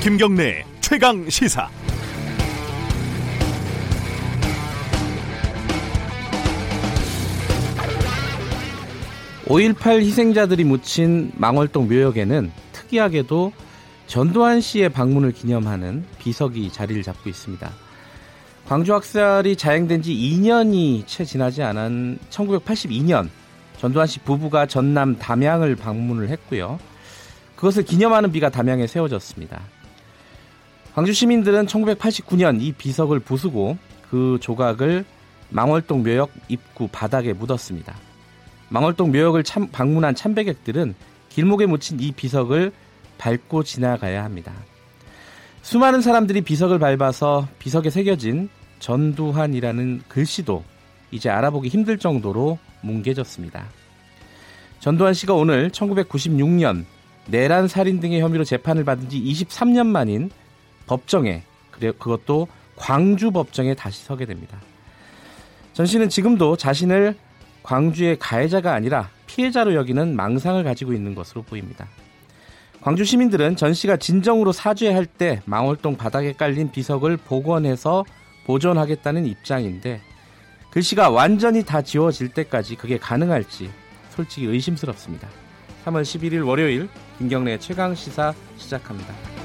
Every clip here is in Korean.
김경래 최강 시사. (5.18) 희생자들이 묻힌 망월동 묘역에는 특이하게도 전두환 씨의 방문을 기념하는 비석이 자리를 잡고 있습니다. 광주 학살이 자행된 지 2년이 채 지나지 않은 1982년 전두환 씨 부부가 전남 담양을 방문을 했고요. 그것을 기념하는 비가 담양에 세워졌습니다. 광주 시민들은 1989년 이 비석을 부수고 그 조각을 망월동 묘역 입구 바닥에 묻었습니다. 망월동 묘역을 참, 방문한 참배객들은 길목에 묻힌 이 비석을 밟고 지나가야 합니다. 수많은 사람들이 비석을 밟아서 비석에 새겨진 전두환이라는 글씨도 이제 알아보기 힘들 정도로 뭉개졌습니다. 전두환 씨가 오늘 1996년 내란 살인 등의 혐의로 재판을 받은 지 23년 만인 법정에 그래 그것도 광주 법정에 다시 서게 됩니다. 전 씨는 지금도 자신을 광주의 가해자가 아니라 피해자로 여기는 망상을 가지고 있는 것으로 보입니다. 광주 시민들은 전 씨가 진정으로 사죄할 때 망월동 바닥에 깔린 비석을 복원해서 보존하겠다는 입장인데 글씨가 완전히 다 지워질 때까지 그게 가능할지 솔직히 의심스럽습니다. 3월 11일 월요일 김경래 최강 시사 시작합니다.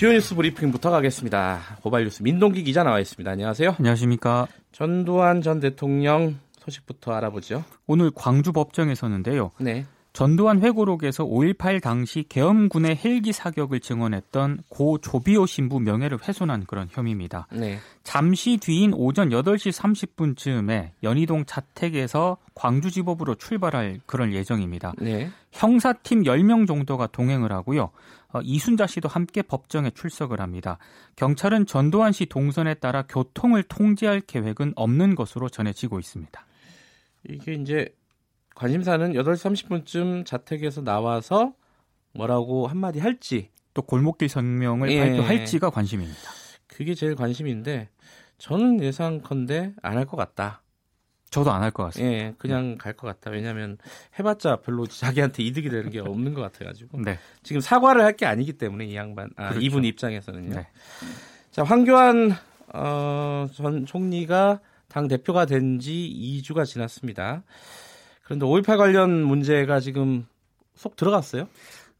주요 뉴스 브리핑부터 가겠습니다. 고발 뉴스 민동기 기자 나와 있습니다. 안녕하세요. 안녕하십니까. 전두환 전 대통령 소식부터 알아보죠. 오늘 광주 법정에서는데요. 네. 전두환 회고록에서 5.18 당시 계엄군의 헬기 사격을 증언했던 고 조비오 신부 명예를 훼손한 그런 혐의입니다. 네. 잠시 뒤인 오전 8시 30분쯤에 연희동 자택에서 광주지법으로 출발할 그런 예정입니다. 네. 형사팀 10명 정도가 동행을 하고요. 어, 이순자 씨도 함께 법정에 출석을 합니다. 경찰은 전두환 씨 동선에 따라 교통을 통제할 계획은 없는 것으로 전해지고 있습니다. 이게 이제 관심사는 8시 30분쯤 자택에서 나와서 뭐라고 한마디 할지 또 골목길 성명을 예. 발표할지가 관심입니다. 그게 제일 관심인데 저는 예상컨대 안 할 것 같다. 저도 안 할 것 같습니다. 예, 그냥 갈것 같다. 왜냐하면 해봤자 별로 자기한테 이득이 되는 게 없는 것 같아가지고 네. 지금 사과를 할 게 아니기 때문에 이 양반, 아, 그렇죠. 이분 입장에서는요. 네. 자, 황교안 어, 전 총리가 당 대표가 된 지 2주가 지났습니다. 그런데 5.18 관련 문제가 지금 속 들어갔어요?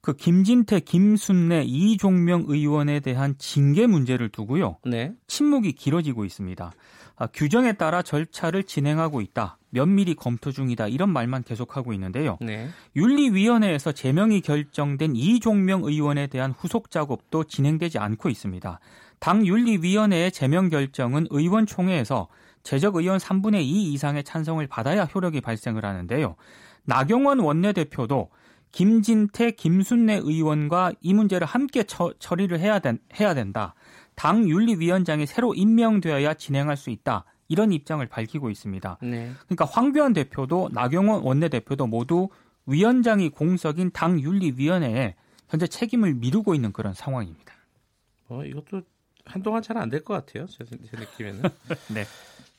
그 김진태, 김순례, 이종명 의원에 대한 징계 문제를 두고요. 네. 침묵이 길어지고 있습니다. 아, 규정에 따라 절차를 진행하고 있다. 면밀히 검토 중이다. 이런 말만 계속하고 있는데요. 네. 윤리위원회에서 제명이 결정된 이종명 의원에 대한 후속 작업도 진행되지 않고 있습니다. 당 윤리위원회의 제명 결정은 의원총회에서 재적 의원 3분의 2 이상의 찬성을 받아야 효력이 발생을 하는데요. 나경원 원내대표도 김진태, 김순례 의원과 이 문제를 함께 처, 처리를 해야, 된, 해야 된다. 당 윤리위원장이 새로 임명되어야 진행할 수 있다. 이런 입장을 밝히고 있습니다. 네. 그러니까 황교안 대표도 나경원 원내대표도 모두 위원장이 공석인 당 윤리위원회에 현재 책임을 미루고 있는 그런 상황입니다. 어, 이것도 한동안 잘 안 될 것 같아요. 제, 제 느낌에는. 네.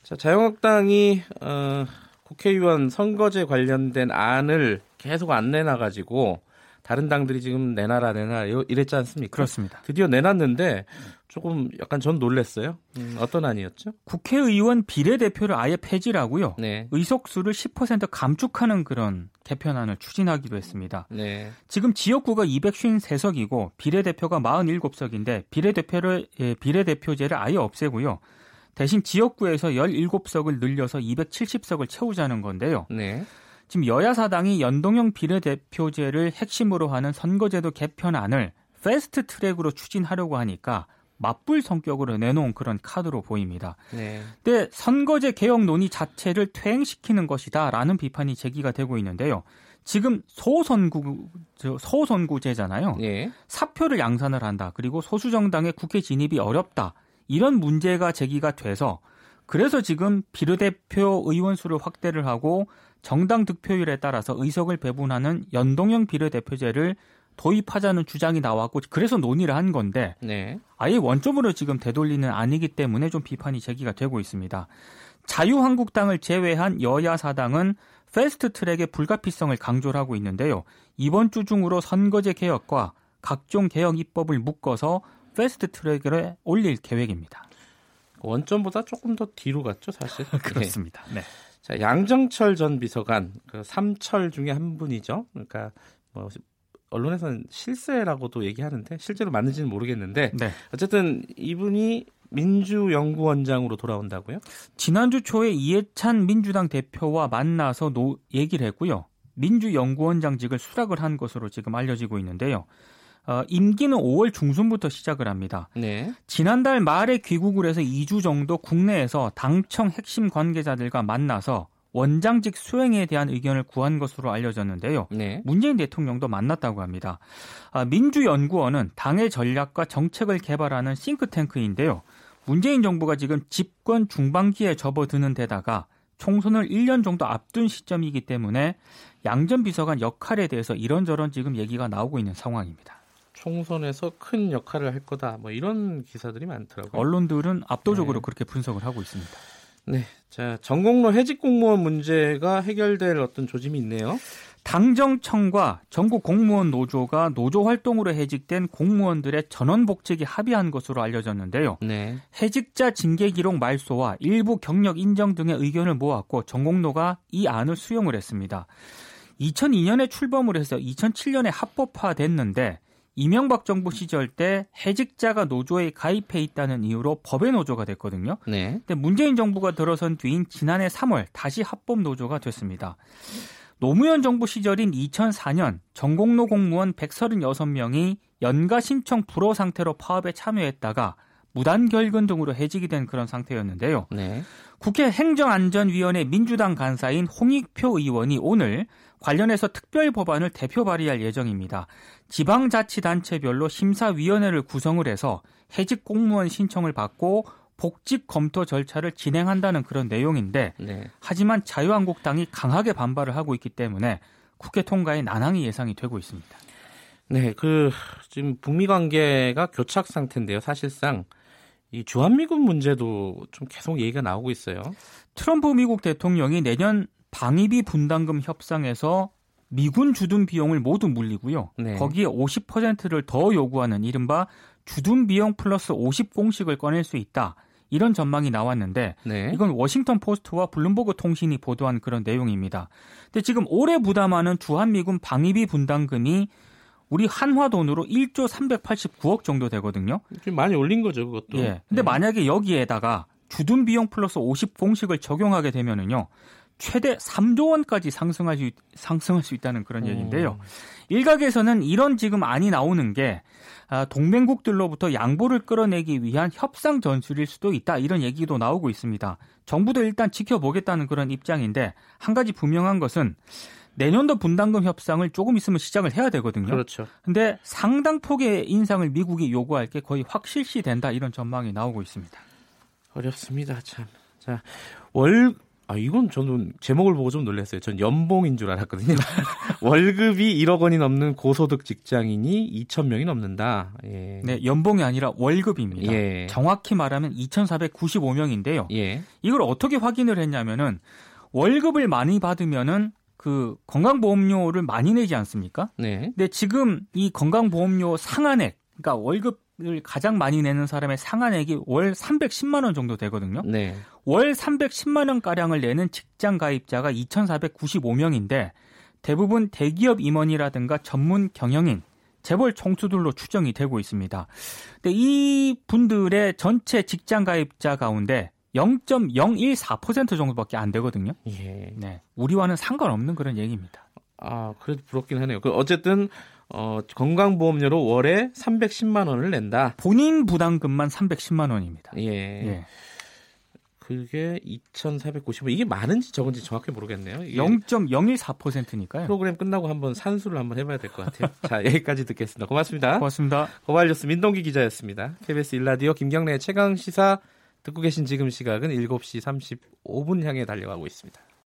자, 자유한국당이 어, 국회의원 선거제 관련된 안을 계속 안 내놔가지고 다른 당들이 지금 내놔라 내놔 이랬지 않습니까? 그렇습니다. 드디어 내놨는데 조금 약간 전 놀랐어요. 음, 어떤 안이었죠? 국회의원 비례대표를 아예 폐지를 하고요. 네. 의석수를 10% 감축하는 그런 개편안을 추진하기로 했습니다. 네. 지금 지역구가 253석이고 비례대표가 47석인데 비례대표를 예, 비례대표제를 아예 없애고요. 대신 지역구에서 17석을 늘려서 270석을 채우자는 건데요. 네. 지금 여야 사당이 연동형 비례대표제를 핵심으로 하는 선거제도 개편안을 fast track으로 추진하려고 하니까 맞불 성격으로 내놓은 그런 카드로 보입니다. 네. 근데 선거제 개혁 논의 자체를 퇴행시키는 것이다라는 비판이 제기가 되고 있는데요. 지금 소선구 저 소선거구제잖아요. 예. 사표를 양산을 한다. 그리고 소수 정당의 국회 진입이 어렵다. 이런 문제가 제기가 돼서 그래서 지금 비례대표 의원 수를 확대를 하고 정당 득표율에 따라서 의석을 배분하는 연동형 비례대표제를 도입하자는 주장이 나왔고 그래서 논의를 한 건데 네. 아예 원점으로 지금 되돌리는 아니기 때문에 좀 비판이 제기가 되고 있습니다. 자유한국당을 제외한 여야 사당은 패스트 트랙의 불가피성을 강조를 하고 있는데요. 이번 주 중으로 선거제 개혁과 각종 개혁 입법을 묶어서 fast track에 올릴 계획입니다. 원점보다 조금 더 뒤로 갔죠, 사실. 그렇습니다. 네. 자, 양정철 전 비서관, 그 삼철 중에 한 분이죠. 그러니까 뭐 언론에서는 실세라고도 얘기하는데 실제로 맞는지는 모르겠는데 네. 어쨌든 이분이 민주연구원장으로 돌아온다고요? 지난주 초에 이해찬 민주당 대표와 만나서 노, 얘기를 했고요. 민주연구원장직을 수락을 한 것으로 지금 알려지고 있는데요. 어, 임기는 5월 중순부터 시작을 합니다. 네. 지난달 말에 귀국을 해서 2주 정도 국내에서 당청 핵심 관계자들과 만나서 원장직 수행에 대한 의견을 구한 것으로 알려졌는데요. 네. 문재인 대통령도 만났다고 합니다. 아, 민주연구원은 당의 전략과 정책을 개발하는 싱크탱크인데요. 문재인 정부가 지금 집권 중반기에 접어드는 데다가 총선을 1년 정도 앞둔 시점이기 때문에 양전 비서관 역할에 대해서 이런저런 지금 얘기가 나오고 있는 상황입니다. 총선에서 큰 역할을 할 거다. 뭐 이런 기사들이 많더라고요. 언론들은 압도적으로 네. 그렇게 분석을 하고 있습니다. 네. 자, 전공로 해직 공무원 문제가 해결될 어떤 조짐이 있네요. 당정청과 전국 공무원 노조가 노조 활동으로 해직된 공무원들의 전원 복직이 합의한 것으로 알려졌는데요. 네. 해직자 징계 기록 말소와 일부 경력 인정 등의 의견을 모았고 전공로가 이 안을 수용을 했습니다. 2002년에 출범을 해서 2007년에 합법화됐는데 이명박 정부 시절 때 해직자가 노조에 가입해 있다는 이유로 법의 노조가 됐거든요. 네. 근데 문재인 정부가 들어선 뒤인 지난해 3월 다시 합법 노조가 됐습니다. 노무현 정부 시절인 2004년 전공로 공무원 136명이 연가 신청 불허 상태로 파업에 참여했다가 무단 결근 등으로 해직이 된 그런 상태였는데요. 네. 국회 행정안전위원회 민주당 간사인 홍익표 의원이 오늘 관련해서 특별 법안을 대표 발의할 예정입니다. 지방자치단체별로 심사위원회를 구성을 해서 해직 공무원 신청을 받고 복직 검토 절차를 진행한다는 그런 내용인데 네. 하지만 자유한국당이 강하게 반발을 하고 있기 때문에 국회 통과에 난항이 예상이 되고 있습니다. 네, 그 지금 북미 관계가 교착 상태인데요. 사실상 이 주한미군 문제도 좀 계속 얘기가 나오고 있어요. 트럼프 미국 대통령이 내년 방위비 분담금 협상에서 미군 주둔 비용을 모두 물리고요. 네. 거기에 50%를 더 요구하는 이른바 주둔 비용 플러스 50 공식을 꺼낼 수 있다. 이런 전망이 나왔는데 네. 이건 워싱턴 포스트와 블룸버그 통신이 보도한 그런 내용입니다. 근데 지금 올해 부담하는 주한미군 방위비 분담금이 우리 한화 돈으로 1조 389억 정도 되거든요. 좀 많이 올린 거죠, 그것도. 예. 근데 네. 만약에 여기에다가 주둔 비용 플러스 50 공식을 적용하게 되면은요. 최대 3조 원까지 상승할 수, 상승할 수 있다는 그런 얘기인데요. 일각에서는 이런 지금 안이 나오는 게 아, 동맹국들로부터 양보를 끌어내기 위한 협상 전술일 수도 있다 이런 얘기도 나오고 있습니다. 정부도 일단 지켜보겠다는 그런 입장인데 한 가지 분명한 것은 내년도 분담금 협상을 조금 있으면 시작을 해야 되거든요. 그렇죠. 근데 상당 폭의 인상을 미국이 요구할 게 거의 확실시 된다 이런 전망이 나오고 있습니다. 어렵습니다, 참. 자, 월 아, 이건 저는 제목을 보고 좀 놀랐어요. 전 연봉인 줄 알았거든요. 월급이 1억 원이 넘는 고소득 직장인이 2천 명이 넘는다. 예. 네, 연봉이 아니라 월급입니다. 예. 정확히 말하면 2,495명인데요. 예. 이걸 어떻게 확인을 했냐면은 월급을 많이 받으면은 그 건강보험료를 많이 내지 않습니까? 네. 근데 지금 이 건강보험료 상한액, 그러니까 월급 을 가장 많이 내는 사람의 상한액이 월 310만 원 정도 되거든요. 네. 월 310만 원 가량을 내는 직장 가입자가 2,495명인데 대부분 대기업 임원이라든가 전문 경영인 재벌 총수들로 추정이 되고 있습니다. 근데 이 분들의 전체 직장 가입자 가운데 0.014% 정도밖에 안 되거든요. 예. 네. 우리와는 상관없는 그런 얘기입니다. 아, 그래도 부럽긴 하네요. 그 어쨌든 어, 건강보험료로 월에 310만 원을 낸다. 본인 부담금만 310만 원입니다. 예. 예. 그게 2,490원. 이게 많은지 적은지 정확히 모르겠네요. 0.014%니까요. 프로그램 끝나고 한번 산수를 한번 해봐야 될 것 같아요. 자, 여기까지 듣겠습니다. 고맙습니다. 고맙습니다. 고발뉴스 민동기 기자였습니다. KBS 일라디오 김경래 최강 시사 듣고 계신 지금 시각은 7시 35분 향해 달려가고 있습니다.